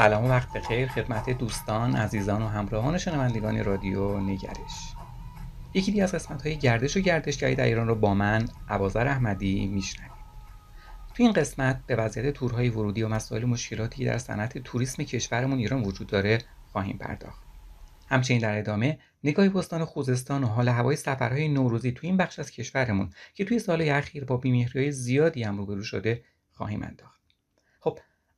سلام و وقت بخیر خدمت دوستان عزیزان و همراهان شنوندگان رادیو نگرش. یکی دیگه از قسمت های گردش و گردشگری در ایران رو با من عبازر احمدی میشنویم تو این قسمت به وضعیت تورهای ورودی و مسائل مشکلاتی که در صنعت توریسم کشورمون ایران وجود داره خواهیم پرداخت. همچنین در ادامه نگاهی بستان خوزستان و حال هوای سفرهای نوروزی تو این بخش از کشورمون که توی سالهای اخیر با بیمهریهای زیادی هم روبرو شده خواهیم انداخت.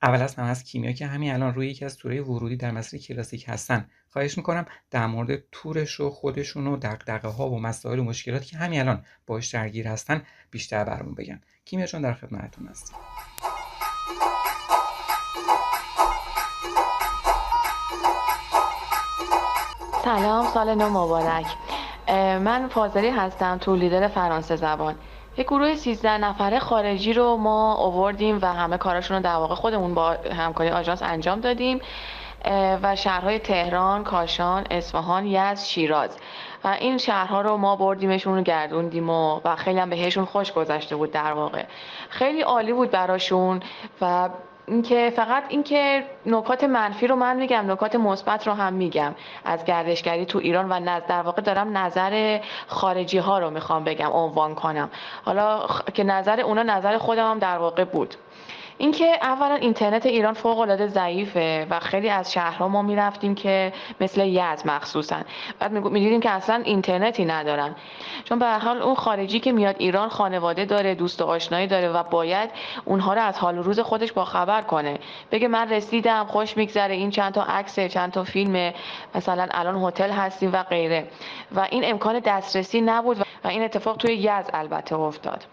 اول از همه از کیمیا که همین الان روی یکی از تورهای ورودی در مسیر کلاسیک هستن. خواهش می‌کنم در مورد تورش و خودشون و دقدقه ها و مسائل و مشکلاتی که همین الان باش درگیر هستن بیشتر برامون بگن. کیمیا چون در خدمتتون هستیم سلام سال نو مبارک. من فاضلی هستم تو لیدر فرانسه زبان. یک گروه 13 نفره خارجی رو ما آوردیم و همه کاراشون رو در واقع خودمون با همکاری آژانس انجام دادیم و شهرهای تهران، کاشان، اصفهان، یزد، شیراز. و این شهرها رو ما بردیمشون رو گردوندیم و, و خیلی هم بهشون خوش گذشته بود در واقع. خیلی عالی بود براشون و اینکه فقط اینکه نکات منفی رو من میگم نکات مثبت رو هم میگم. از گردشگری تو ایران و نظر در واقع دارم نظر خارجی ها رو می‌خوام بگم عنوان کنم. حالا که نظر اونا نظر خودم هم در واقع بود. اینکه اولا اینترنت ایران فوق العاده ضعیفه و خیلی از شهرها ما می‌رفتیم که مثل یزد مخصوصا. بعد می‌دیدیم که اصلا اینترنتی ندارن. چون به حال اون خارجی که میاد ایران خانواده داره دوست و آشنایی داره و باید اونها رو از حال و روز خودش با خبر کنه. بگه من رسیدم خوش میگذره این چند تا عکس چند تا فیلم مثلا الان هتل هستیم و غیره. و این امکان دسترسی نبود و این اتفاق توی یزد البته افتاد.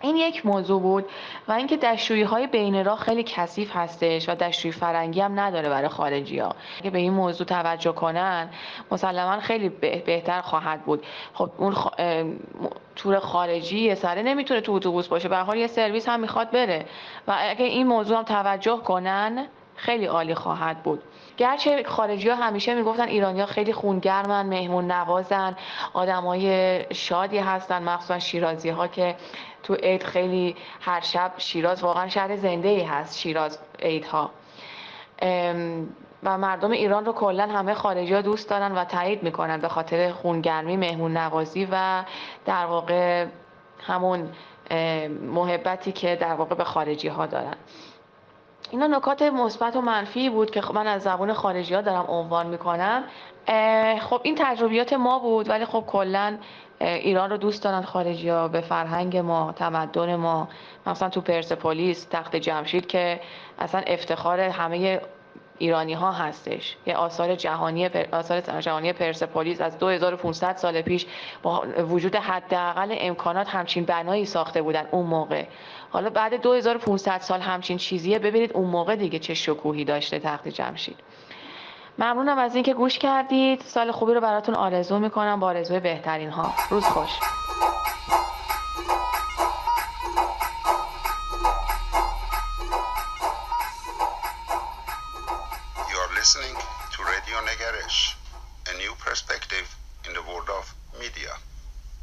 این یک موضوع بود و اینکه دستشویی های بین راه خیلی کثیف هستش و دستشویی فرنگی هم نداره برای خارجی ها اگه به این موضوع توجه کنن مسلما خیلی بهتر خواهد بود. خب اون تور خارجی یه سره نمی‌تونه تو اتوبوس باشه. به حال یه سرویس هم می‌خواد بره. و اگه این موضوع هم توجه کنن خیلی عالی خواهد بود. گرچه خارجی ها همیشه می‌گفتن ایرانی ها خیلی خونگرمن مهمون نوازن آدمای شادی هستن مخصوصا شیرازی ها که تو عید خیلی هر شب شیراز واقعا شهر زنده ای هست شیراز عیدها. و مردم ایران رو کلا همه خارجی ها دوست دارن و تایید می‌کنن به خاطر خونگرمی مهمون نوازی و در واقع همون محبتی که در واقع به خارجی ها دارن. اینا نکات مثبت و منفی بود که من از زبان خارجی ها دارم عنوان می‌کنم. خب این تجربیات ما بود ولی خب کلا ایران رو دوست دارن خارجی ها به فرهنگ ما تمدن ما مثلا تو پرسپولیس تخت جمشید که اصلا افتخار همه ایرانی ها هستش. یه آثار جهانی آثار جهانی پرسپولیس از 2500 سال پیش با وجود حداقل امکانات همچین بنایی ساخته بودن اون موقع. حالا بعد 2500 سال همچین چیزیه ببینید اون موقع دیگه چه شکوهی داشته تخت جمشید. ممنونم از اینکه گوش کردید. سال خوبی رو براتون آرزو می‌کنم. با آرزوی بهترین ها روز خوش.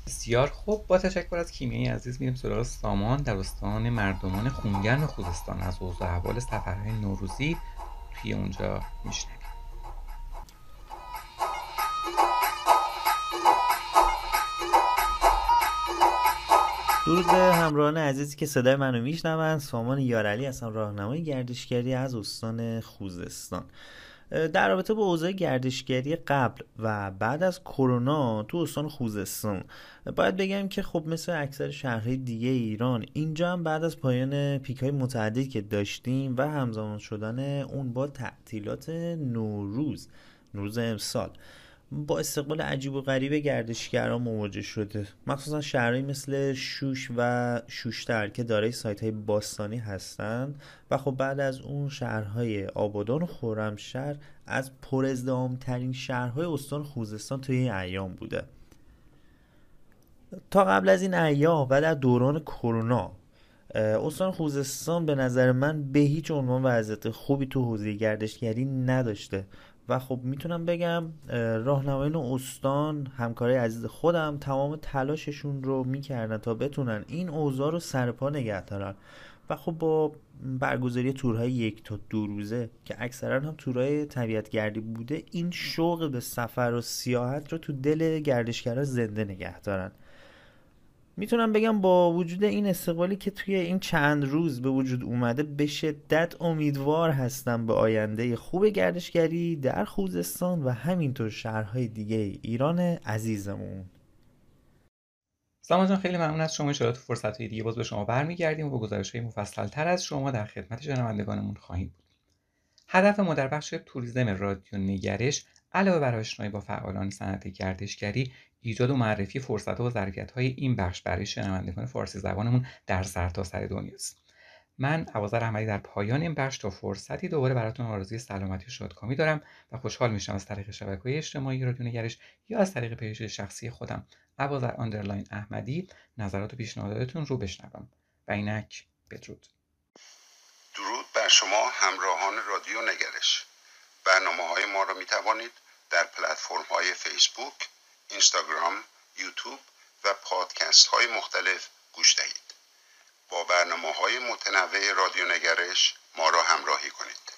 بسیار خوب. با تشکر از کیمیایی عزیز میریم سراغ سامان در استان مردمان خونگرم خوزستان. از اوضاع احوال سفرهای نوروزی توی اونجا میشنویم. درود به همراهان عزیزی که صدای منو میشنون سامان یارعلی هستم راهنمای گردشگری از استان خوزستان. در رابطه با اوضاع گردشگری قبل و بعد از کرونا تو استان خوزستان. باید بگم که خب مثل اکثر شهرهای دیگه ایران اینجا هم بعد از پایان پیک های متعددی که داشتیم و همزمان شدن اون با تعطیلات نوروز نوروز امسال. با استقبال عجیب و غریب گردشگران مواجه شده. مخصوصا شهرهایی مثل شوش و شوشتر که دارای سایت های باستانی هستند. و خب بعد از اون شهرهای آبادان و خورمشهر از پرازدهام ترین شهرهای استان خوزستان توی این ایام بوده. تا قبل از این ایام و در دوران کرونا استان خوزستان به نظر من به هیچ عنوان وضعیت خوبی تو حوزه گردشگری نداشته. و خب می‌تونم بگم راهنمایان استان همکارای عزیز خودم تمام تلاششون رو می‌کردن تا بتونن این اوضاع رو سرپا نگه دارن. و خب با برگزاری تورهای یک تا دو روزه که اکثرا هم تورهای طبیعت گردی بوده این شوق به سفر و سیاحت رو تو دل گردشگرا زنده نگه دارن. می‌تونم بگم با وجود این استقبالی که توی این چند روز به وجود اومده به شدت امیدوار هستم به آینده خوب گردشگری در خوزستان و همینطور شهرهای دیگه ایران عزیزمون. سامان جان خیلی ممنون از شما تو فرصت های دیگه. باز به شما برمیگردیم و با گزارش های مفصل تر از شما در خدمت شنوندگانمون خواهیم بود. هدف ما در بخش توریسم رادیو نگرش علاوه بر آشنایی با فعالان صنعت گردشگری ایجاد و معرفی فرصت و ظرفیت این بخش برای شنوندگان فارسی زبانمون در سرتاسر سر دنیاست من عوازر احمدی در پایان این بخش تا فرصتی دوباره براتون آرزوی سلامتی و شادکامی دارم و خوشحال میشم از طریق شبکه اجتماعی رادیو نگرش یا از طریق پیج شخصی خودم. عوازر underline احمدی نظرات و پیشنهاداتتون رو بشنوم. و اینک بدرود. درود بر شما همراهان رادیو نگرش. برنامه های ما را می توانید در پلتفرم های فیسبوک، اینستاگرام، یوتیوب و پادکست های مختلف گوش دهید. با برنامه های متنوع رادیو نگرش ما را همراهی کنید.